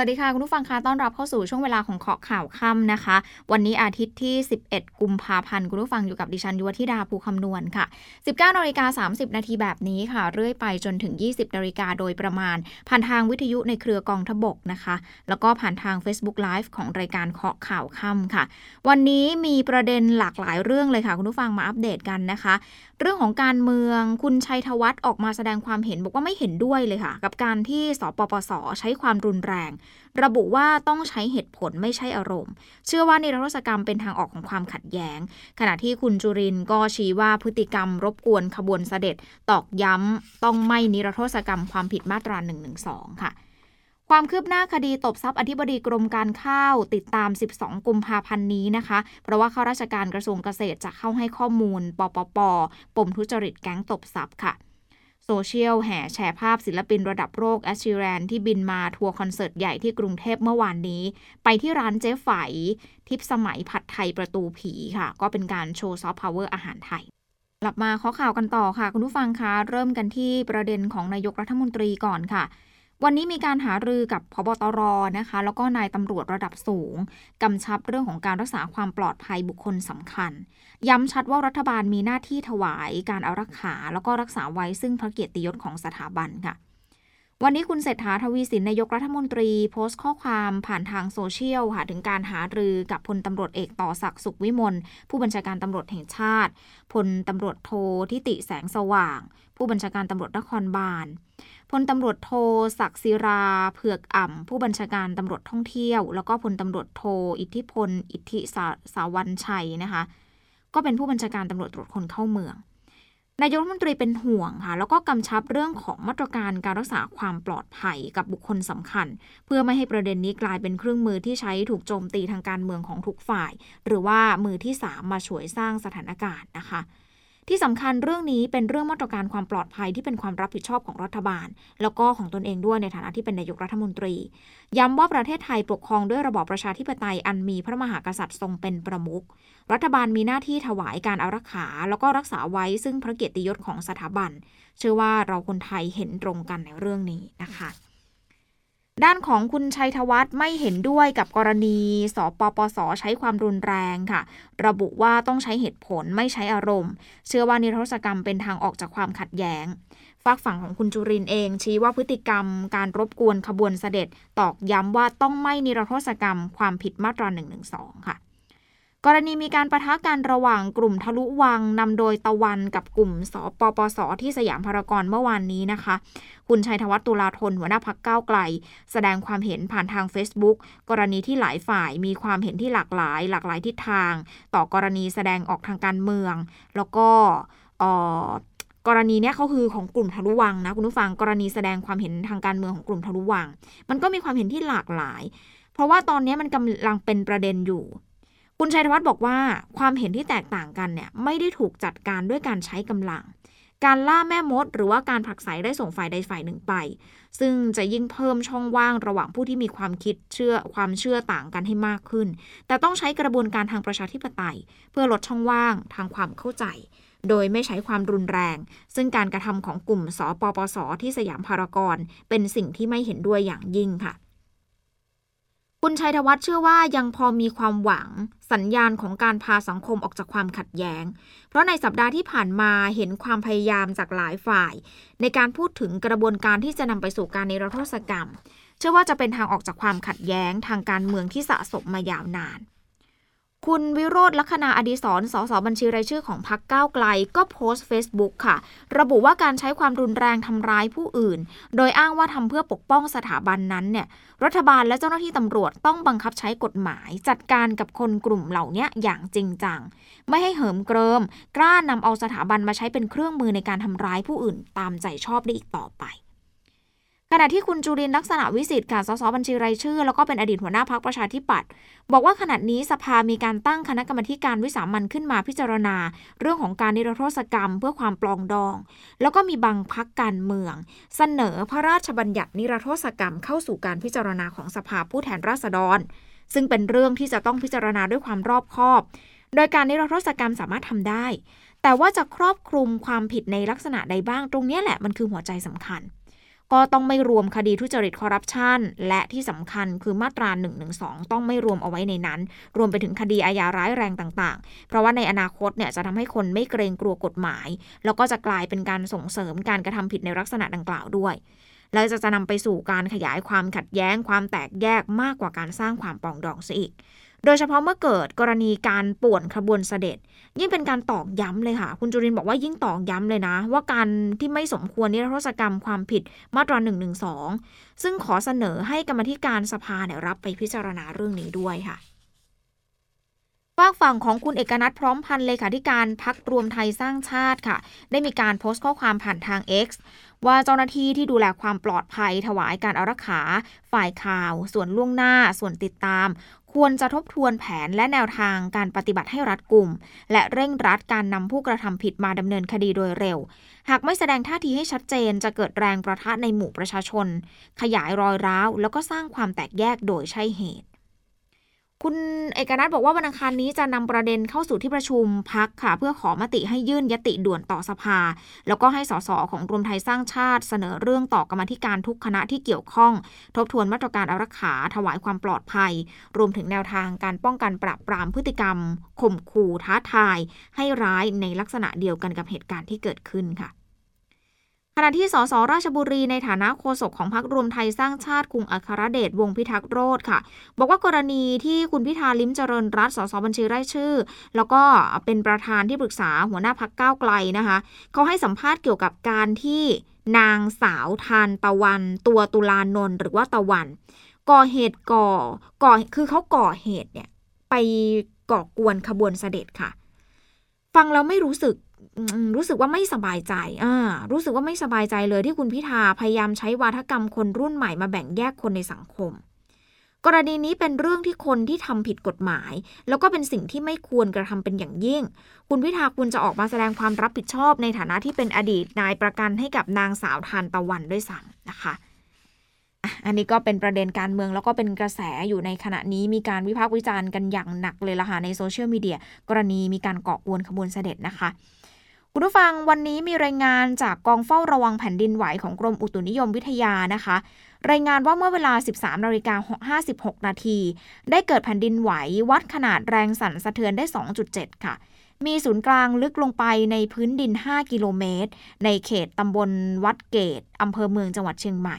วัสดีค่ะคุณผู้ฟังคะต้อนรับเข้าสู่ช่วงเวลาของเคาะข่าวค่ำนะคะ วันนี้อาทิตย์ที่ 11 กุมภาพันธ์คุณผู้ฟังอยู่กับดิฉันยุวธิดาภูคำนวณค่ะ 19นาฬิกา30 นาทีแบบนี้ค่ะ เรื่อยไปจนถึง 20นาฬิกาโดยประมาณ ผ่านทางวิทยุในเครือกองทบกนะคะ แล้วก็ผ่านทาง Facebook Live ของรายการเคาะข่าวค่ำค่ะ วันนี้มีประเด็นหลากหลายเรื่องเลยค่ะ คุณผู้ฟังมาอัปเดตกันนะคะ เรื่องของการเมืองคุณชัยธวัฒน์ออกมาแสดงความเห็นบอกว่าไม่เห็นด้วยเลยค่ะ กับการที่สปปส ใช้ความรุนแรงระบุว่าต้องใช้เหตุผลไม่ใช่อารมณ์ เชื่อว่านิรโทษกรรมเป็นทางออกของความขัดแย้ง ขณะที่คุณจุรินก็ชี้ว่าพฤติกรรมรบกวนขบวนเสด็จตอกย้ำต้องไม่นิรโทษกรรมความผิดมาตรา1นึค่ะความคืบหน้าคดีตบทรัพย์อธิบดีกรมการข้าวติดตาม 12 กุมภาพันธ์นี้นะคะ เพราะว่าข้าราชการกระทรวงเกษตรจะเข้าให้ข้อมูล ปปป ปมทุจริตแก๊งตบทรัพย์ค่ะ โซเชียลแห่แชร์ภาพศิลปินระดับโลกเอ็ด ชีแรนที่บินมาทัวร์คอนเสิร์ตใหญ่ที่กรุงเทพเมื่อวานนี้ ไปที่ร้านเจ๊ไฝทิพสมัยผัดไทยประตูผีค่ะ ก็เป็นการโชว์ซอฟต์พาวเวอร์อาหารไทยกลับมาเคาะข่าวกันต่อค่ะ คุณผู้ฟังคะเริ่มกันที่ประเด็นของนายกรัฐมนตรีก่อนค่ะ วันนี้มีการหารือกับพบตรนะคะ แล้วก็นายตำรวจระดับสูงกำชับเรื่องของการรักษาความปลอดภัยบุคคลสำคัญ ย้ำชัดว่ารัฐบาลมีหน้าที่ถวายการอารักขา แล้วก็รักษาไว้ซึ่งพระเกียรติยศของสถาบันค่ะ วันนี้คุณเศรษฐาทวีสินนายกรัฐมนตรี โพสต์ข้อความผ่านทางโซเชียลค่ะถึงการหารือกับพลตำรวจเอกต่อศักดิ์สุขวิมลผู้บัญชาการตำรวจแห่งชาติพลตำรวจโททิติแสงสว่าง ผู้บัญชาการตำรวจนครบาลพลตำรวจโทศักดิ์ศิราเผือกอ่ำผู้บัญชาการตำรวจท่องเที่ยว แล้วก็พลตำรวจโทอิทธิพล อิทธิสาสาวันชัยนะคะ ก็เป็นผู้บัญชาการตำรวจตรวจคนเข้าเมือง นายกรัฐมนตรีเป็นห่วงค่ะ แล้วก็กำชับเรื่องของมาตรการการรักษาความปลอดภัยกับบุคคลสำคัญ เพื่อไม่ให้ประเด็นนี้กลายเป็นเครื่องมือที่ใช้ถูกโจมตีทางการเมืองของทุกฝ่าย หรือว่ามือที่สามมาช่วยสร้างสถานการณ์นะคะ ที่สำคัญเรื่องนี้เป็นเรื่องมาตรการความปลอดภัยที่เป็นความรับผิดชอบของรัฐบาล แล้วก็ของตนเองด้วยในฐานะที่เป็นนายกรัฐมนตรี ย้ำว่าประเทศไทยปกครองด้วยระบอบประชาธิปไตยอันมีพระมหากษัตริย์ทรงเป็นประมุขรัฐบาลมีหน้าที่ถวายการอารักขา แล้วก็รักษาไว้ซึ่งพระเกียรติยศของสถาบัน เชื่อว่าเราคนไทยเห็นตรงกันในเรื่องนี้นะคะ ด้านของคุณชัยธวัฒน์ไม่เห็นด้วยกับกรณีสปปส ใช้ความรุนแรงค่ะ ระบุว่าต้องใช้เหตุผลไม่ใช้อารมณ์ เชื่อว่านิรโทษกรรมเป็นทางออกจากความขัดแย้งฝากฝั่งของคุณจุรินเอง ชี้ว่าพฤติกรรมการรบกวนขบวนเสด็จตอกย้ำว่าต้องไม่นิรโทษกรรมความผิดมาตรา1นึค่ะ กรณีมีการประทะกันระหว่างกลุ่มทะลุวังนำโดยตะวันกับกลุ่มสปปส ที่สยามพารากอนเมื่อวานนี้นะคะ คุณชัยธวัฒน์ตุลาธนหัวหน้าพักก้าวไกล แสดงความเห็นผ่านทาง Facebook กรณีที่หลายฝ่ายมีความเห็นที่หลากหลาย หลากหลายทิศทาง ต่อกรณีแสดงออกทางการเมือง แล้วก็กรณีเนี้ยเขาคือของกลุ่มทะลุวังนะคุณผู้ฟังกรณีแสดงความเห็นทางการเมืองของกลุ่มทะลุวัง มันก็มีความเห็นที่หลากหลาย เพราะว่าตอนนี้มันกำลังเป็นประเด็นอยู่ คุณชัยธวัฒน์บอกว่าความเห็นที่แตกต่างกันเนี่ยไม่ได้ถูกจัดการด้วยการใช้กำลัง การล่าแม่มด หรือว่าการผลักไสได้ส่งฝ่ายใดฝ่ายหนึ่งไป ซึ่งจะยิ่งเพิ่มช่องว่างระหว่างผู้ที่มีความคิดเชื่อความเชื่อต่างกันให้มากขึ้น แต่ต้องใช้กระบวนการทางประชาธิปไตย เพื่อลดช่องว่างทางความเข้าใจ โดยไม่ใช้ความรุนแรง ซึ่งการกระทำของกลุ่มสปปส ที่สยามพารากอนเป็นสิ่งที่ไม่เห็นด้วยอย่างยิ่งค่ะ คุณชัยธวัฒน์เชื่อว่ายังพอมีความหวังสัญญาณของการพาสังคมออกจากความขัดแย้ง เพราะในสัปดาห์ที่ผ่านมาเห็นความพยายามจากหลายฝ่าย ในการพูดถึงกระบวนการที่จะนำไปสู่การนิรโทษกรรม เชื่อว่าจะเป็นทางออกจากความขัดแย้งทางการเมืองที่สะสมมายาวนาน คุณวิโรธลัคนาอดีศรสสบัญชีรายชื่อของพรรคก้าวไกล ก็โพสต์ Facebook ค่ะ ระบุว่าการใช้ความรุนแรงทำร้ายผู้อื่น โดยอ้างว่าทำเพื่อปกป้องสถาบันนั้นเนี่ยรัฐบาลและเจ้าหน้าที่ตำรวจต้องบังคับใช้กฎหมาย จัดการกับคนกลุ่มเหล่านี้อย่างจริงจัง ไม่ให้เหิมเกริม กล้านำเอาสถาบันมาใช้เป็นเครื่องมือในการทำร้ายผู้อื่นตามใจชอบได้อีกต่อไป ขณะที่คุณจุรินลักษณะวิสิทธิ์ค่ะ สสบัญชีรายชื่อ แล้วก็เป็นอดีตหัวหน้าพักประชาธิปัตย์บอกว่าขณะนี้สภามีการตั้งคณะกรรมการวิสามันขึ้นมาพิจารณา เรื่องของการนิรโทษกรรม เพื่อความปลองดอง แล้วก็มีบางพักการเมือง เสนอพระราชบัญญัตินิรโทษกรรมเข้าสู่การพิจารณาของสภาผู้แทนราษฎร ซึ่งเป็นเรื่องที่จะต้องพิจารณาด้วยความรอบคอบ โดยการนิรโทษกรรมสามารถทำได้ แต่ว่าจะครอบคลุมความผิดในลักษณะใดบ้างตรงนี้แหละมันคือหัวใจสำคัญ ก็ต้องไม่รวมคดีทุจริตคอร์รัปชันและที่สำคัญคือมาตรา1นึต้องไม่รวมเอาไว้ในนั้น รวมไปถึงคดีอาญาร้ายแรงต่างๆ เพราะว่าในอนาคตเนี่ยจะทำให้คนไม่เกรงกลัวกฎหมาย แล้วก็จะกลายเป็นการส่งเสริมการกระทำผิดในลักษณะดังกล่าวด้วยแล้วจะจะนำไปสู่การขยายความขัดแย้งความแตกแยกมากกว่าการสร้างความปองดองซะอีก โดยเฉพาะเมื่อเกิดกรณีการป่วนขบวนเสด็จ ยิ่งเป็นการตอกย้ำเลยค่ะ คุณจุรินบอกว่ายิ่งตอกย้ำเลยนะ ว่าการที่ไม่สมควรนิรโทษกรรมความผิดมาตรา1นึซึ่งขอเสนอให้กรรมธิการสภาเนี่ยรับไปพิจารณาเรื่องนี้ด้วยค่ะฝากฝั่งของคุณเอกนัทพร้อมพันธ์เลขาธิการพักรวมไทยสร้างชาติค่ะ ได้มีการโพสต์ข้อความผ่านทาง X ว่าเจ้าหน้าที่ที่ดูแลความปลอดภัยถวายการอารักขา ฝ่ายข่าว ส่วนล่วงหน้า ส่วนติดตาม ควรจะทบทวนแผนและแนวทางการปฏิบัติให้รัดกุม และเร่งรัดการนำผู้กระทำผิดมาดำเนินคดีโดยเร็ว หากไม่แสดงท่าทีให้ชัดเจนจะเกิดแรงประทะในหมู่ประชาชน ขยายรอยร้าว แล้วก็สร้างความแตกแยกโดยใช่เหตุ คุณเอกนัทบอกว่าวันอังคารนี้จะนำประเด็นเข้าสู่ที่ประชุมพักค่ะ เพื่อขอมติให้ยื่นยติด่วนต่อสภา แล้วก็ให้สสของรวมไทยสร้างชาติ เสนอเรื่องต่อกรรมธิการทุกคณะที่เกี่ยวข้อง ทบทวนมาตรการอารักขาถวายความปลอดภัย รวมถึงแนวทางการป้องกันปราบปรามพฤติกรรมข่มขู่ท้าทาย ให้ร้ายในลักษณะเดียวกันกับเหตุการณ์ที่เกิดขึ้นค่ะ ขณะที่สสราชบุรีในฐานะโฆษกของพรรครวมไทยสร้างชาติคุงอัครเดชวงพิทักษ์โรธค่ะ บอกว่ากรณีที่คุณพิธาลิ้มเจริญรัตสสบัญชีไร้ชื่อ แล้วก็เป็นประธานที่ปรึกษาหัวหน้าพักก้าวไกลนะคะเขาให้สัมภาษณ์เกี่ยวกับการที่นางสาวทานตะวัน ตัวตุลานนท์หรือว่าตะวัน ก่อเหตุก่อก่อคือเขาก่อเหตุเนี่ยไปก่อกวนขบวนเสด็จค่ะ ฟังแล้วไม่รู้สึก รู้สึกว่าไม่สบายใจอ่ารู้สึกว่าไม่สบายใจเลยที่คุณพิธาพยายามใช้วาทกรรมคนรุ่นใหม่มาแบ่งแยกคนในสังคม กรณีนี้เป็นเรื่องที่คนที่ทำผิดกฎหมาย แล้วก็เป็นสิ่งที่ไม่ควรกระทำเป็นอย่างยิ่ง คุณพิธาควรจะออกมาแสดงความรับผิดชอบในฐานะที่เป็นอดีตนายประกันให้กับนางสาวทานตะวันด้วยซ้ำนะคะอันนี้ก็เป็นประเด็นการเมืองแล้วก็เป็นกระแสอยู่ในขณะนี้มีการวิพากษ์วิจารณ์กันอย่างหนักเลยล่ะค่ะในโซเชียลมีเดียกรณีมีการเกาะกวนขบวนเสด็จนะคะ คุณผู้ฟังวันนี้มีรายงานจากกองเฝ้าระวังแผ่นดินไหวของกรมอุตุนิยมวิทยานะคะ รายงานว่าเมื่อเวลา 13นาฬิกา56 นาที ได้เกิดแผ่นดินไหววัดขนาดแรงสั่นสะเทือนได้ 2.7 ค่ะ มีศูนย์กลางลึกลงไปในพื้นดิน 5 กิโลเมตร ในเขตตำบลวัดเกตอำเภอเมืองจังหวัดเชียงใหม่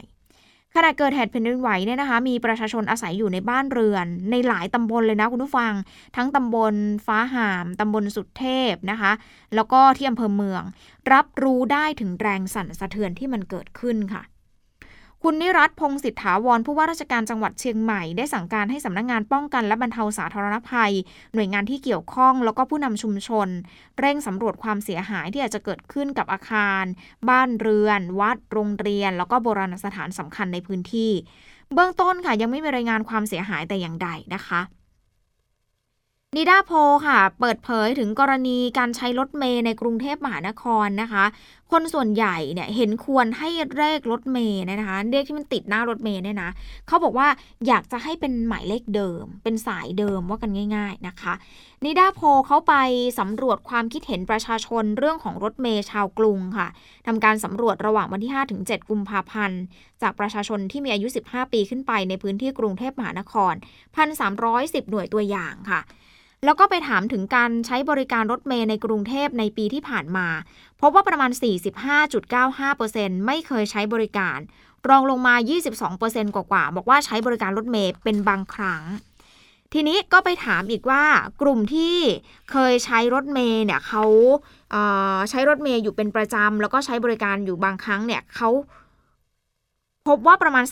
ขณะเกิดเหตุแผ่นดินไหวเนี่ยนะคะ มีประชาชนอาศัยอยู่ในบ้านเรือน ในหลายตำบลเลยนะคุณผู้ฟัง ทั้งตำบลฟ้าหามตำบลสุดเทพนะคะ แล้วก็ที่อำเภอเมือง รับรู้ได้ถึงแรงสั่นสะเทือนที่มันเกิดขึ้นค่ะ คุณนิรัตพงศิษฐาวรผู้ว่าราชการจังหวัดเชียงใหม่ ได้สั่งการให้สำนักงงานป้องกันและบรรเทาสาธารณภัย หน่วยงานที่เกี่ยวข้องแล้วก็ผู้นำชุมชน เร่งสำรวจความเสียหายที่อาจจะเกิดขึ้นกับอาคาร บ้านเรือน วัด โรงเรียน แล้วก็โบราณสถานสำคัญในพื้นที่ เบื้องต้นค่ะยังไม่มีรายงานความเสียหายแต่อย่างใดนะคะนิดาโพค่ะ เปิดเผยถึงกรณีการใช้รถเมย์ในกรุงเทพมหานครนะคะ คนส่วนใหญ่เนี่ยเห็นควรให้เลขรถเมย์นะคะเลขที่มันติดหน้ารถเมย์เนี่ยนะเขาบอกว่าอยากจะให้เป็นหมายเลขเดิม เป็นสายเดิมว่ากันง่าย ๆนะคะนิดาโพเขาไปสำรวจความคิดเห็นประชาชนเรื่องของรถเมย์ชาวกรุงค่ะทำการสำรวจระหว่างวันที่ 5-7 กุมภาพันธ์จากประชาชนที่มีอายุ 15 ปีขึ้นไปในพื้นที่กรุงเทพมหานคร 1,310 หน่วยตัวอย่างค่ะ แล้วก็ไปถามถึงการใช้บริการรถเมย์ในกรุงเทพในปีที่ผ่านมา พบว่าประมาณ 45.95%ไม่เคยใช้บริการ รองลงมา 22%กว่าๆ บอกว่าใช้บริการรถเมย์เป็นบางครั้ง ทีนี้ก็ไปถามอีกว่ากลุ่มที่เคยใช้รถเมย์เนี่ยเขาใช้รถเมย์อยู่เป็นประจำแล้วก็ใช้บริการอยู่บางครั้งเนี่ยเขา พบว่าประมาณ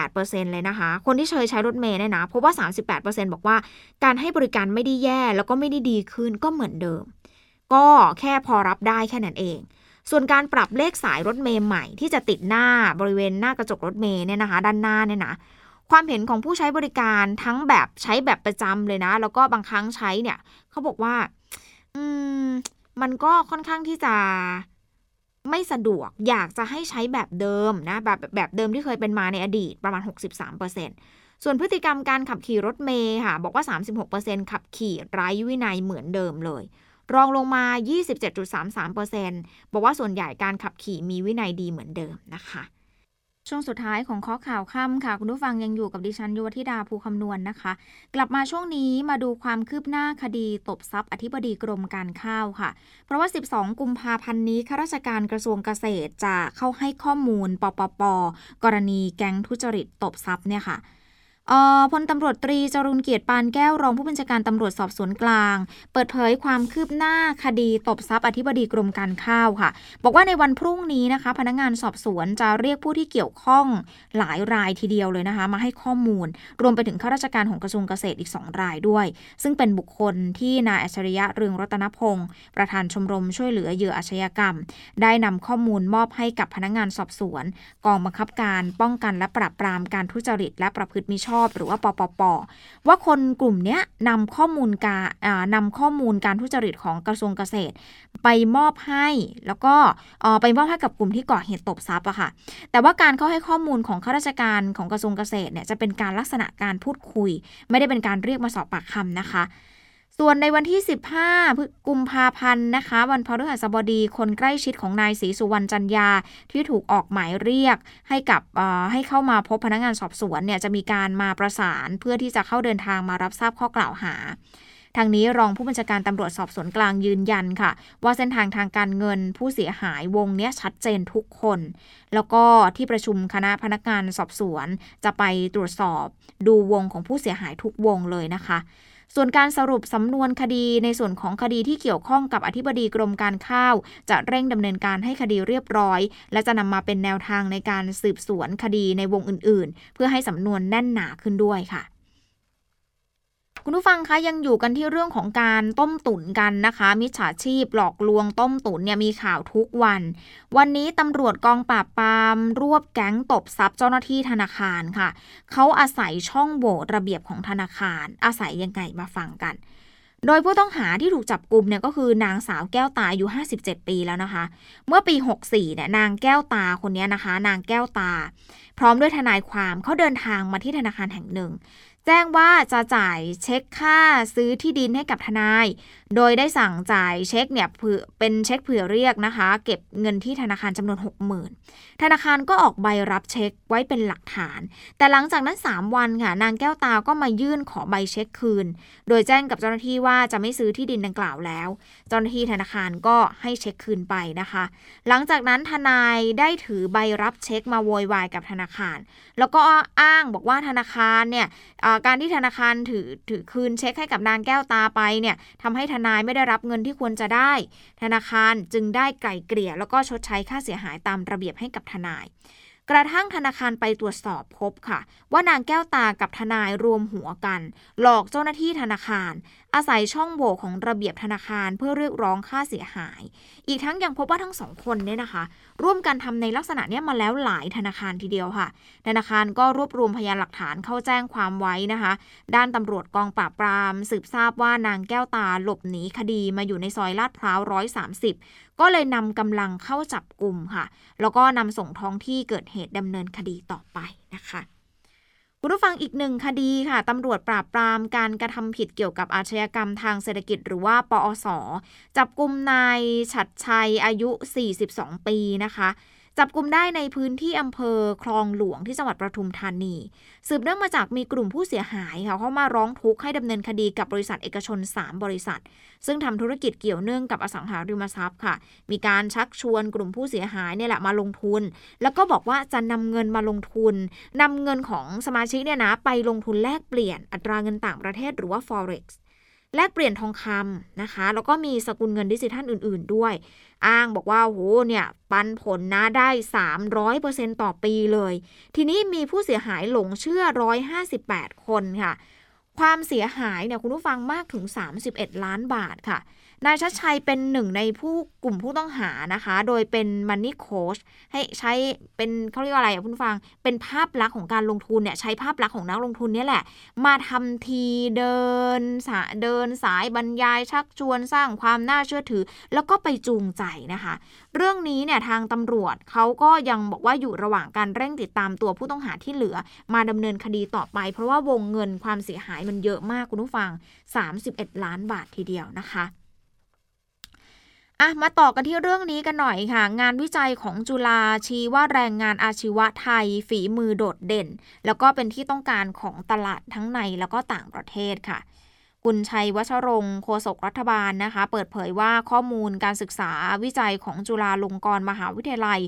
38%เลยนะคะ คนที่เคยใช้รถเมล์เนี่ยนะ พบว่า 38%บอกว่าการให้บริการไม่ได้แย่ แล้วก็ไม่ได้ดีขึ้นก็เหมือนเดิม ก็แค่พอรับได้แค่นั้นเอง ส่วนการปรับเลขสายรถเมล์ใหม่ที่จะติดหน้าบริเวณหน้ากระจกรถเมล์เนี่ยนะคะ ด้านหน้าเนี่ยนะ ความเห็นของผู้ใช้บริการทั้งแบบใช้แบบประจำเลยนะ แล้วก็บางครั้งใช้เนี่ยเขาบอกว่า อืม มันก็ค่อนข้างที่จะ ไม่สะดวกอยากจะให้ใช้แบบเดิมนะแบบแบบเดิมที่เคยเป็นมาในอดีตประมาณ 63%สส่วนพฤติกรรมการขับขี่รถเมย์ค่ะ บอกว่า 36%ขับขี่ไร้วินัยเหมือนเดิมเลย รองลงมา 27.33%บอกว่าส่วนใหญ่การขับขี่มีวินัยดีเหมือนเดิมนะคะ ช่วงสุดท้ายของข้อข่าวค่ำค่ะ คุณผู้ฟังยังอยู่กับดิฉันยุวธิดาภูคำนวณนนะคะ กลับมาช่วงนี้มาดูความคืบหน้าคดีตบทรัพย์อธิบดีกรมการข้าวค่ะ เพราะว่า 12 กุมภาพันธ์นี้ข้าราชการกระทรวงเกษตรจะเข้าให้ข้อมูลปปป กรณีแก๊งทุจริตตบทรัพย์เนี่ยค่ะ พลตำรวจตรีจรุนเกียรติปานแก้วรองผู้บัญชาการตำรวจสอบสวนกลาง เปิดเผยความคืบหน้าคดีตบทรัพย์อธิบดีกรมการข้าวค่ะ บอกว่าในวันพรุ่งนี้นะคะ พนักงานสอบสวนจะเรียกผู้ที่เกี่ยวข้องหลายรายทีเดียวเลยนะคะ มาให้ข้อมูล รวมไปถึงข้าราชการของกระทรวงเกษตรอีก 2 รายด้วย ซึ่งเป็นบุคคลที่นายอัจฉริยะเรืองรัตนพงศ์ประธานชมรมช่วยเหลือเหยื่ออาชญากรรม ได้นำข้อมูลมอบให้กับพนักงานสอบสวน กองบังคับการป้องกันและปราบปรามการทุจริตและประพฤติมิชอบหรือว่าปปปว่าคนกลุ่มนี้นำข้อมูลการนำข้อมูลการทุจริตของกระทรวงเกษตร ไปมอบให้ แล้วก็ไปมอบให้กับกลุ่มที่ก่อเหตุตบทรัพย์อะค่ะ แต่ว่าการเข้าให้ข้อมูลของข้าราชการของกระทรวงเกษตรเนี่ยจะเป็นการลักษณะการพูดคุย ไม่ได้เป็นการเรียกมาสอบปากคำนะคะ ส่วนในวันที่ 15 กุมภาพันธ์นะคะ วันพฤหัสบดีคนใกล้ชิดของนายศรีสุวรรณจันยาที่ถูกออกหมายเรียก ให้กับให้เข้ามาพบพนักงานสอบสวนเนี่ยจะมีการมาประสานเพื่อที่จะเข้าเดินทางมารับทราบข้อกล่าวหาทางนี้รองผู้บัญชาการตำรวจสอบสวนกลางยืนยันค่ะ ว่าเส้นทางทางการเงินผู้เสียหายวงนี้ชัดเจนทุกคน แล้วก็ที่ประชุมคณะพนักงานสอบสวน จะไปตรวจสอบดูวงของผู้เสียหายทุกวงเลยนะคะ ส่วนการสรุปสำนวนคดีในส่วนของคดีที่เกี่ยวข้องกับอธิบดีกรมการข้าว จะเร่งดำเนินการให้คดีเรียบร้อย และจะนำมาเป็นแนวทางในการสืบสวนคดีในวงอื่น ๆ เพื่อให้สำนวนแน่นหนาขึ้นด้วยค่ะ คุณผู้ฟังคะยังอยู่กันที่เรื่องของการต้มตุ๋นกันนะคะ มิจฉาชีพหลอกลวงต้มตุ๋นเนี่ยมีข่าวทุกวัน วันนี้ตำรวจกองปราบปรามรวบแก๊งตบทรัพย์เจ้าหน้าที่ธนาคารค่ะ เขาอาศัยช่องโหว่ระเบียบของธนาคาร อาศัยยังไงมาฟังกัน โดยผู้ต้องหาที่ถูกจับกลุ่มเนี่ยก็คือนางสาวแก้วตาอายุ 57 ปีแล้วนะคะ เมื่อปี 64เนี่ยนางแก้วตาคนนี้นะคะ นางแก้วตา พร้อมด้วยทนายความเขาเดินทางมาที่ธนาคารแห่งหนึ่ง แจ้งว่าจะจ่ายเช็คค่าซื้อที่ดินให้กับทนาย โดยได้สั่งจ่ายเช็คเนี่ยเป็นเช็คเผื่อเรียกนะคะ เก็บเงินที่ธนาคารจำนวน 60,000 ธนาคารก็ออกใบรับเช็คไว้เป็นหลักฐาน แต่หลังจากนั้น 3 วันค่ะ นางแก้วตาก็มายื่นขอใบเช็คคืน โดยแจ้งกับเจ้าหน้าที่ว่าจะไม่ซื้อที่ดินดังกล่าวแล้ว เจ้าหน้าที่ธนาคารก็ให้เช็คคืนไปนะคะ หลังจากนั้นทนายได้ถือใบรับเช็คมาโวยวายกับธนาคาร แล้วก็อ้างบอกว่าธนาคารเนี่ยการที่ธนาคารถือถือคืนเช็คให้กับนางแก้วตาไปเนี่ยทำให้ทนายไม่ได้รับเงินที่ควรจะได้ ธนาคารจึงได้ไก่เกลี่ย แล้วก็ชดใช้ค่าเสียหายตามระเบียบให้กับทนาย กระทั่งธนาคารไปตรวจสอบพบค่ะ ว่านางแก้วตากับทนายรวมหัวกัน หลอกเจ้าหน้าที่ธนาคาร อาศัยช่องโหว่ของระเบียบธนาคารเพื่อเรียกร้องค่าเสียหาย อีกทั้งยังพบว่าทั้งสองคนเนี่ยนะคะ ร่วมกันทำในลักษณะนี้มาแล้วหลายธนาคารทีเดียวค่ะ ธนาคารก็รวบรวมพยานหลักฐานเข้าแจ้งความไว้นะคะ ด้านตำรวจกองปราบปราม สืบทราบว่านางแก้วตาหลบหนีคดีมาอยู่ในซอยลาดพร้าวร้อยสามสิบก็เลยนำกำลังเข้าจับกลุ่มค่ะ แล้วก็นำส่งท้องที่เกิดเหตุดำเนินคดีต่อไปนะคะ คุณผู้ฟังอีกหนึ่งคดีค่ะตำรวจปราบปรามการกระทำผิดเกี่ยวกับอาชญากรรมทางเศรษฐกิจหรือว่าปอส จับกลุ่มนายฉัดชัยอายุ 42 ปีนะคะ จับกลุ่มได้ในพื้นที่อำเภอคลองหลวงที่จังหวัดประทุมธานี สืบเนื่องมาจากมีกลุ่มผู้เสียหายค่ะเขามาร้องทุกข์ให้ดำเนินคดีกับบริษัทเอกชน 3 บริษัท ซึ่งทำธุรกิจเกี่ยวเนื่องกับอสังหาริมทรัพย์ค่ะ มีการชักชวนกลุ่มผู้เสียหายเนี่ยแหละมาลงทุน แล้วก็บอกว่าจะนำเงินมาลงทุนนำเงินของสมาชิกเนี่ยนะไปลงทุนแลกเปลี่ยนอัตราเงินต่างประเทศหรือว่า forex แลกเปลี่ยนทองคำนะคะ แล้วก็มีสกุลเงินดิจิทัลอื่น ๆ ด้วย อ้างบอกว่าโหเนี่ยปันผลนะได้ 300%ต่อปีเลย ทีนี้มีผู้เสียหายหลงเชื่อ 158 คนค่ะ ความเสียหายเนี่ยคุณผู้ฟังมากถึง 31 ล้านบาทค่ะ นายชัดชัยเป็นหนึ่งในผู้กลุ่มผู้ต้องหานะคะ โดยเป็นมันนี่โคชให้ใช้เป็นเขาเรียกว่าอะไรอะคุณฟัง เป็นภาพลักษณ์ของการลงทุนเนี่ยใช้ภาพลักษณ์ของนักลงทุนนี่แหละ มาทำทีเดินสาเดินสายบรรยายชักชวนสร้างความน่าเชื่อถือ แล้วก็ไปจูงใจนะคะ เรื่องนี้เนี่ยทางตำรวจเขาก็ยังบอกว่าอยู่ระหว่างการเร่งติดตามตัวผู้ต้องหาที่เหลือ มาดำเนินคดีต่อไป เพราะว่าวงเงินความเสียหายมันเยอะมากคุณผู้ฟัง 31 ล้านบาททีเดียวนะคะ อะมาต่อกันที่เรื่องนี้กันหน่อยค่ะ งานวิจัยของจุฬาชี้ว่าแรงงานอาชีวะไทยฝีมือโดดเด่น แล้วก็เป็นที่ต้องการของตลาดทั้งในแล้วก็ต่างประเทศค่ะกุลชัยวัชรงค์โฆษกรัฐบาลนะคะ เปิดเผยว่าข้อมูลการศึกษาวิจัยของจุฬาลงกรณ์มหาวิทยาลัย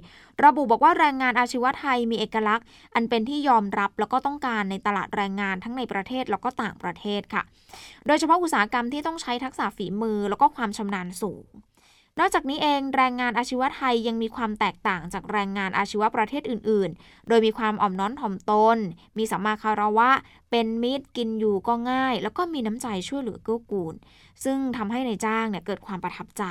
ระบุบอกว่าแรงงานอาชีวะไทยมีเอกลักษณ์ อันเป็นที่ยอมรับแล้วก็ต้องการในตลาดแรงงานทั้งในประเทศแล้วก็ต่างประเทศค่ะ โดยเฉพาะอุตสาหกรรมที่ต้องใช้ทักษะฝีมือแล้วก็ความชำนาญสูง นอกจากนี้เองแรงงานอาชีวะไทยยังมีความแตกต่างจากแรงงานอาชีวะประเทศอื่น ๆ โดยมีความอ่อมน้อมถ่อมตน มีสัมมาคารวะ เป็นมิตรกินอยู่ก็ง่าย แล้วก็มีน้ำใจช่วยเหลือเกื้อกูล ซึ่งทำให้ในจ้างเนี่ยเกิดความประทับใจ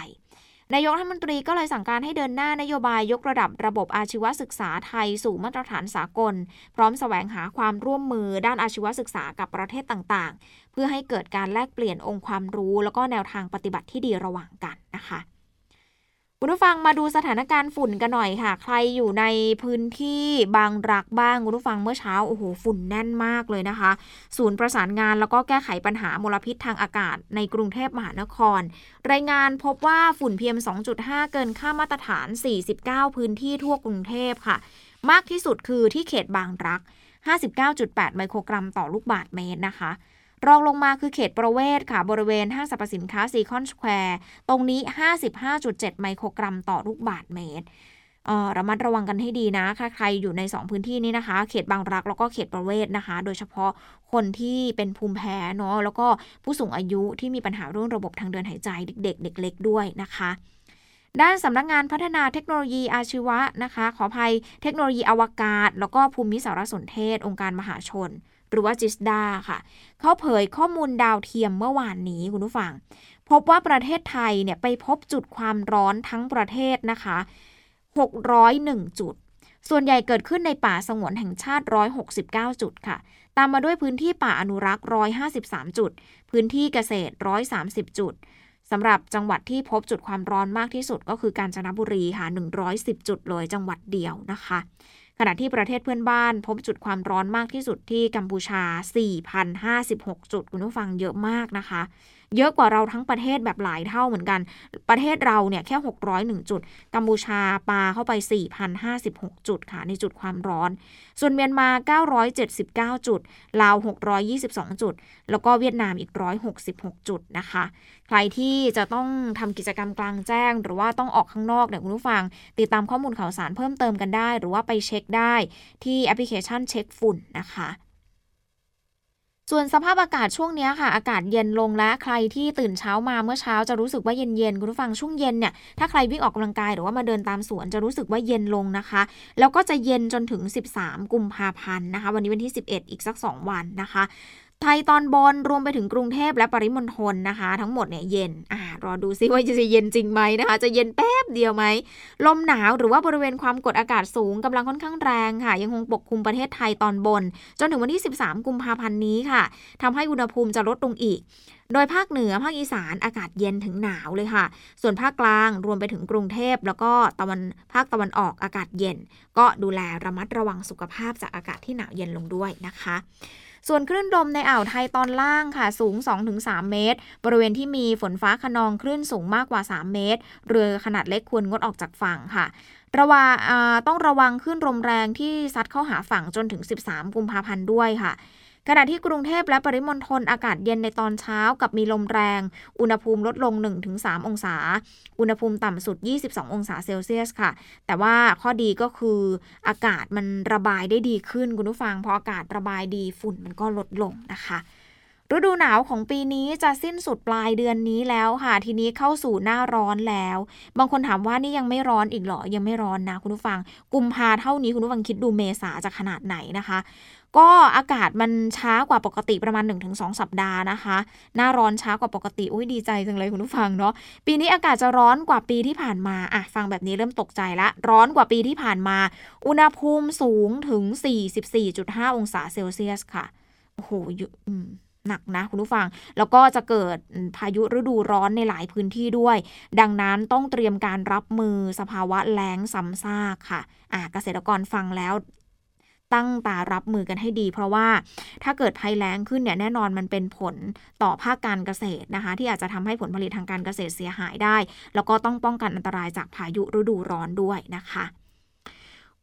นายกรัฐมนตรีก็เลยสั่งการให้เดินหน้านโยบายยกระดับระบบอาชีวศึกษาไทยสู่มาตรฐานสากล พร้อมแสวงหาความร่วมมือด้านอาชีวศึกษากับประเทศต่างๆ เพื่อให้เกิดการแลกเปลี่ยนองค์ความรู้ แล้วก็แนวทางปฏิบัติที่ดีระหว่างกันนะคะ คุณผู้ฟังมาดูสถานการณ์ฝุ่นกันหน่อยค่ะ ใครอยู่ในพื้นที่บางรักบ้างคุณผู้ฟังเมื่อเช้าโอ้โหฝุ่นแน่นมากเลยนะคะ ศูนย์ประสานงานแล้วก็แก้ไขปัญหามลพิษทางอากาศในกรุงเทพมหานคร รายงานพบว่าฝุ่น PM 2.5 เกินค่ามาตรฐาน 49 พื้นที่ทั่วกรุงเทพค่ะ มากที่สุดคือที่เขตบางรัก 59.8 ไมโครกรัมต่อลูกบาศก์เมตรนะคะ รองลงมาคือเขตประเวศค่ะ บริเวณห้างสรรพสินค้าซีคอนสแควร์ตรงนี้ 55.7 ไมโครกรัมต่อลูกบาทเมตรระมัดระวังกันให้ดีนะถ้าใครอยู่ใน 2 พื้นที่นี้นะคะ เขตบางรักแล้วก็เขตประเวศนะคะ โดยเฉพาะคนที่เป็นภูมิแพ้เนาะแล้วก็ผู้สูงอายุที่มีปัญหาเรื่องระบบทางเดินหายใจเด็ก ๆ เด็กเล็กด้วยนะคะด้านสำนักงงานพัฒนาเทคโนโลยีอาชีวะนะคะ ขออภัยเทคโนโลยีอวกาศ แล้วก็ภูมิสารสนเทศ องค์การมหาชน หรือว่าจิสดาค่ะ เขาเผยข้อมูลดาวเทียมเมื่อวานนี้คุณผู้ฟัง พบว่าประเทศไทยเนี่ยไปพบจุดความร้อนทั้งประเทศนะคะ 601 จุด ส่วนใหญ่เกิดขึ้นในป่าสงวนแห่งชาติ 169 จุดค่ะ ตามมาด้วยพื้นที่ป่าอนุรักษ์ 153 จุด พื้นที่เกษตร 130 จุดสำหรับจังหวัดที่พบจุดความร้อนมากที่สุดก็คือกาญจนบุรีค่ะ 110 จุดเลยจังหวัดเดียวนะคะ ขณะที่ประเทศเพื่อนบ้าน พบจุดความร้อนมากที่สุดที่กัมพูชา 4,056 จุดคุณผู้ฟังเยอะมากนะคะ เยอะกว่าเราทั้งประเทศแบบหลายเท่าเหมือนกัน ประเทศเราเนี่ยแค่ 601 จุด กัมพูชาปาเข้าไป 4,056 จุดค่ะในจุดความร้อน ส่วนเมียนมา 979 จุด ลาว 622 จุด แล้วก็เวียดนามอีก 166 จุดนะคะ ใครที่จะต้องทำกิจกรรมกลางแจ้ง หรือว่าต้องออกข้างนอกเนี่ยคุณผู้ฟัง ติดตามข้อมูลข่าวสารเพิ่มเติมกันได้ หรือว่าไปเช็คได้ที่แอปพลิเคชันเช็คฝุ่นนะคะ ส่วนสภาพอากาศช่วงนี้ค่ะ อากาศเย็นลงแล้วใครที่ตื่นเช้ามาเมื่อเช้าจะรู้สึกว่าเย็นๆคุณผู้ฟังช่วงเย็นเนี่ยถ้าใครวิ่งออกกำลังกายหรือว่ามาเดินตามสวนจะรู้สึกว่าเย็นลงนะคะ แล้วก็จะเย็นจนถึง 13 กุมภาพันธ์นะคะ วันนี้วันที่ 11 อีกสัก 2 วันนะคะ ไทยตอนบนรวมไปถึงกรุงเทพและปริมณฑลนะคะ ทั้งหมดเนี่ยเย็นอ่ารอดูซิว่าจะเย็นจริงไหมนะคะ จะเย็นแป๊บเดียวไหม ลมหนาวหรือว่าบริเวณความกดอากาศสูงกำลังค่อนข้างแรงค่ะ ยังคงปกคลุมประเทศไทยตอนบน จนถึงวันที่ 13 กุมภาพันธ์นี้ค่ะทำให้อุณหภูมิจะลดลงอีก โดยภาคเหนือภาคอีสานอากาศเย็นถึงหนาวเลยค่ะ ส่วนภาคกลางรวมไปถึงกรุงเทพแล้วก็ตะวันภาคตะวันออกอากาศเย็น ก็ดูแลระมัดระวังสุขภาพจากอากาศที่หนาวเย็นลงด้วยนะคะ ส่วนคลื่นลมในอ่าวไทยตอนล่างค่ะสูง 2-3 เมตร บริเวณที่มีฝนฟ้าขนองคลื่นสูงมากกว่า 3 เมตร เรือขนาดเล็กควรงดออกจากฝั่งค่ะ ระวาต้องระวังคลื่นลมแรงที่ซัดเข้าหาฝั่งจนถึง 13 กุมภาพันธ์ด้วยค่ะขณะที่กรุงเทพและปริมณฑลอากาศเย็นในตอนเช้ากับมีลมแรง อุณหภูมิลดลง 1-3 องศา อุณหภูมิต่ำสุด 22 องศาเซลเซียสค่ะ แต่ว่าข้อดีก็คืออากาศมันระบายได้ดีขึ้นคุณผู้ฟังพออากาศระบายดีฝุ่นมันก็ลดลงนะคะ ฤดูหนาวของปีนี้จะสิ้นสุดปลายเดือนนี้แล้วค่ะ ทีนี้เข้าสู่หน้าร้อนแล้ว บางคนถามว่านี่ยังไม่ร้อนอีกเหรอ ยังไม่ร้อนนะคุณผู้ฟัง กุมภาเท่านี้คุณผู้ฟังคิดดูเมษาจะขนาดไหนนะคะก็อากาศมันช้ากว่าปกติประมาณ 1-2 สัปดาห์นะคะ หน้าร้อนช้ากว่าปกติอุ้ยดีใจจังเลยคุณผู้ฟังเนาะ ปีนี้อากาศจะร้อนกว่าปีที่ผ่านมาอะฟังแบบนี้เริ่มตกใจละ ร้อนกว่าปีที่ผ่านมา อุณหภูมิสูงถึง 44.5 องศาเซลเซียสค่ะ โอ้โห หนักนะคุณผู้ฟัง แล้วก็จะเกิดพายุฤดูร้อนในหลายพื้นที่ด้วย ดังนั้นต้องเตรียมการรับมือสภาวะแล้งซ้ำซากค่ะอะเกษตรกรฟังแล้วตั้งตารับมือกันให้ดี เพราะว่าถ้าเกิดภัยแล้งขึ้นเนี่ยแน่นอนมันเป็นผลต่อภาคการเกษตรนะคะ ที่อาจจะทำให้ผลผลิตทางการเกษตรเสียหายได้ แล้วก็ต้องป้องกันอันตรายจากพายุฤดูร้อนด้วยนะคะ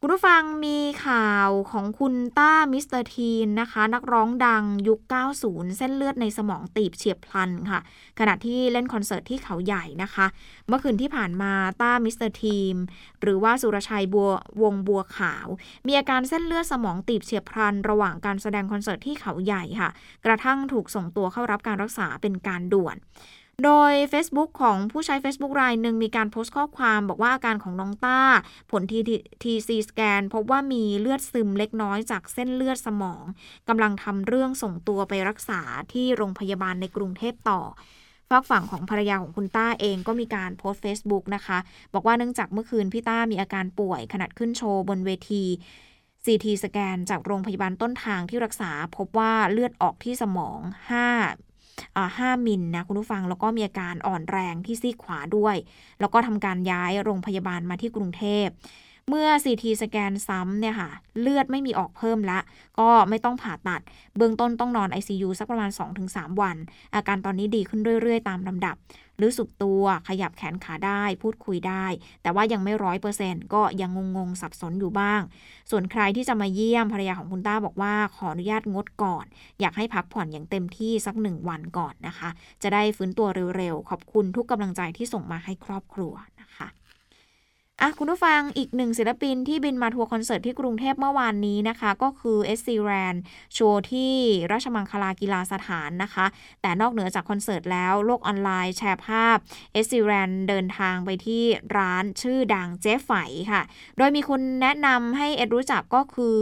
คุณผู้ฟังมีข่าวของคุณต้ามิสเตอร์ทีมนะคะ นักร้องดังยุค 90 เส้นเลือดในสมองตีบเฉียบพลันค่ะ ขณะที่เล่นคอนเสิร์ตที่เขาใหญ่นะคะ เมื่อคืนที่ผ่านมาต้ามิสเตอร์ทีมหรือว่าสุรชัยบัววงบัวขาว มีอาการเส้นเลือดสมองตีบเฉียบพลัน ระหว่างการแสดงคอนเสิร์ตที่เขาใหญ่ค่ะ กระทั่งถูกส่งตัวเข้ารับการรักษาเป็นการด่วน โดย Facebook ของผู้ใช้ Facebook รายหนึ่งมีการโพสต์ข้อความบอกว่าอาการของน้องต้า ผล CT scan พบว่ามีเลือดซึมเล็กน้อยจากเส้นเลือดสมองกำลังทำเรื่องส่งตัวไปรักษาที่โรงพยาบาลในกรุงเทพต่อฝากฝั่งของภรรยาของคุณต้าเองก็มีการโพสต์ Facebook นะคะ บอกว่าเนื่องจากเมื่อคืนพี่ต้ามีอาการป่วยขณะขึ้นโชว์บนเวที CT สแกนจากโรงพยาบาลต้นทางที่รักษาพบว่าเลือดออกที่สมอง 5 5 มิลนะคุณผู้ฟังแล้วก็มีอาการอ่อนแรงที่ซีกขวาด้วย แล้วก็ทำการย้ายโรงพยาบาลมาที่กรุงเทพ เมื่อ CT สแกนซ้ำเนี่ยค่ะ เลือดไม่มีออกเพิ่มละ ก็ไม่ต้องผ่าตัด เบื้องต้นต้องนอน ICU สักประมาณ 2-3 วัน อาการตอนนี้ดีขึ้นเรื่อย ๆ ตามลำดับ รู้สึกตัวขยับแขนขาได้ พูดคุยได้ แต่ว่ายังไม่ร้อยเปอร์เซ็นต์ก็ยังงง ๆ สับสนอยู่บ้าง ส่วนใครที่จะมาเยี่ยมภรรยาของคุณต้าบอกว่าขออนุญาตงดก่อน อยากให้พักผ่อนอย่างเต็มที่สักหนึ่งวันก่อนนะคะ จะได้ฟื้นตัวเร็วๆขอบคุณทุกกำลังใจที่ส่งมาให้ครอบครัวนะ อะคุณผู้ฟังอีกหนึ่งศิลปินที่บินมาทัวร์คอนเสิร์ตที่กรุงเทพเมื่อวานนี้นะคะ ก็คือ เอ็ด ชีแรน โชว์ที่ราชมังคลากีฬาสถานนะคะ แต่นอกเหนือจากคอนเสิร์ตแล้วโลกออนไลน์แชร์ภาพ เอ็ด ชีแรน เดินทางไปที่ร้านชื่อดังเจ๊ไฝค่ะ โดยมีคุณแนะนำให้เอ็ดรู้จักก็คือ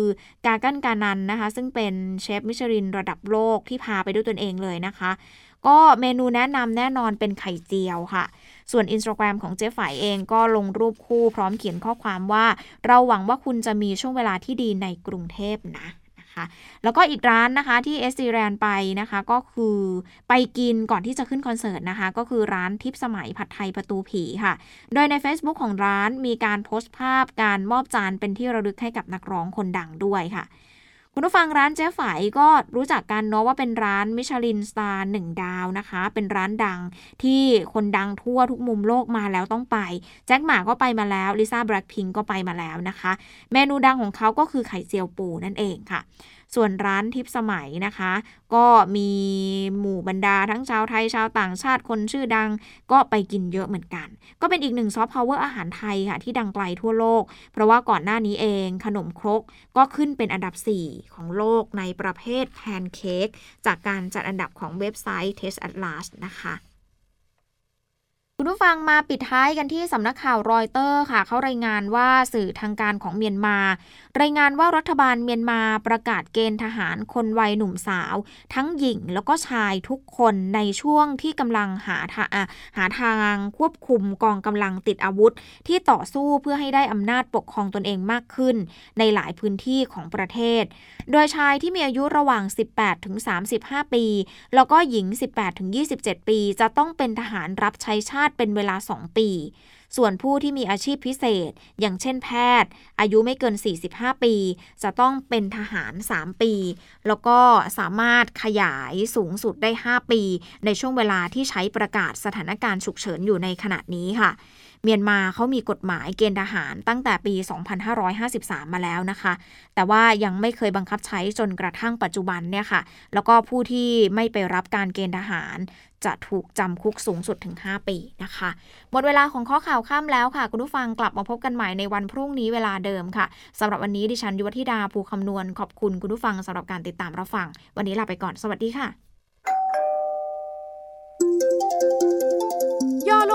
กากั้น อนันต์นะคะ ซึ่งเป็นเชฟมิชลินระดับโลกที่พาไปด้วยตนเองเลยนะคะ ก็เมนูแนะนำแน่นอนเป็นไข่เจียวค่ะ ส่วน Instagram ของเจ๊ฝ่ายเองก็ลงรูปคู่พร้อมเขียนข้อความว่า เราหวังว่าคุณจะมีช่วงเวลาที่ดีในกรุงเทพนะะแล้วก็อีกร้านนะคะที่เอสซีแรนไปนะคะก็คือไปกินก่อนที่จะขึ้นคอนเสิร์ตนะคะ ก็คือร้านทิพสมัยผัดไทยประตูผีค่ะ โดยใน Facebook ของร้านมีการโพสต์ภาพการมอบจานเป็นที่ระลึกให้กับนักร้องคนดังด้วยค่ะ คุณผู้ฟังร้านเจ๊ไฝก็รู้จักกันเนาะว่าเป็นร้านมิชลินสตาร์หนึ่งดาวนะคะ เป็นร้านดังที่คนดังทั่วทุกมุมโลกมาแล้วต้องไป แจ็คหมาก็ไปมาแล้วลิซ่าแบล็กพิงก์ก็ไปมาแล้วนะคะ เมนูดังของเขาก็คือไข่เจียวปูนั่นเองค่ะ ส่วนร้านทิพสมัยนะคะ ก็มีหมู่บรรดาทั้งชาวไทยชาวต่างชาติคนชื่อดัง ก็ไปกินเยอะเหมือนกัน ก็เป็นอีกหนึ่งซอฟต์พาวเวอร์อาหารไทยค่ะที่ดังไกลทั่วโลก เพราะว่าก่อนหน้านี้เองขนมครกก็ขึ้นเป็นอันดับ 4 ของโลกในประเภทแพนเค้กจากการจัดอันดับของเว็บไซต์ Taste Atlas นะคะ คุณผู้ฟังมาปิดท้ายกันที่สำนักข่าวรอยเตอร์ค่ะ เขารายงานว่าสื่อทางการของเมียนมา รายงานว่ารัฐบาลเมียนมาประกาศเกณฑ์ทหารคนวัยหนุ่มสาว ทั้งหญิงแล้วก็ชายทุกคนในช่วงที่กำลังหาทาหาทางควบคุมกองกำลังติดอาวุธ ที่ต่อสู้เพื่อให้ได้อำนาจปกครองตนเองมากขึ้น ในหลายพื้นที่ของประเทศ โดยชายที่มีอายุระหว่าง 18ถึง35 ปี แล้วก็หญิง 18ถึง27 ปี จะต้องเป็นทหารรับใช้ชาติเป็นเวลา 2 ปี ส่วนผู้ที่มีอาชีพพิเศษ อย่างเช่นแพทย์ อายุไม่เกิน 45 ปี จะต้องเป็นทหาร 3 ปี แล้วก็สามารถขยายสูงสุดได้ 5 ปี ในช่วงเวลาที่ใช้ประกาศสถานการณ์ฉุกเฉินอยู่ในขณะนี้ค่ะเมียนมาเขามีกฎหมายเกณฑ์ทหารตั้งแต่ปี 2553 มาแล้วนะคะ แต่ว่ายังไม่เคยบังคับใช้จนกระทั่งปัจจุบันเนี่ยค่ะ แล้วก็ผู้ที่ไม่ไปรับการเกณฑ์ทหาร จะถูกจำคุกสูงสุดถึง 5 ปีนะคะ หมดเวลาของข้อข่าวข้ามแล้วค่ะ คุณผู้ฟังกลับมาพบกันใหม่ในวันพรุ่งนี้เวลาเดิมค่ะสำหรับวันนี้ดิฉันยุวธิดาภูคำนวณขอบคุณคุณผู้ฟังสำหรับการติดตามรับฟัง วันนี้ลาไปก่อนสวัสดีค่ะ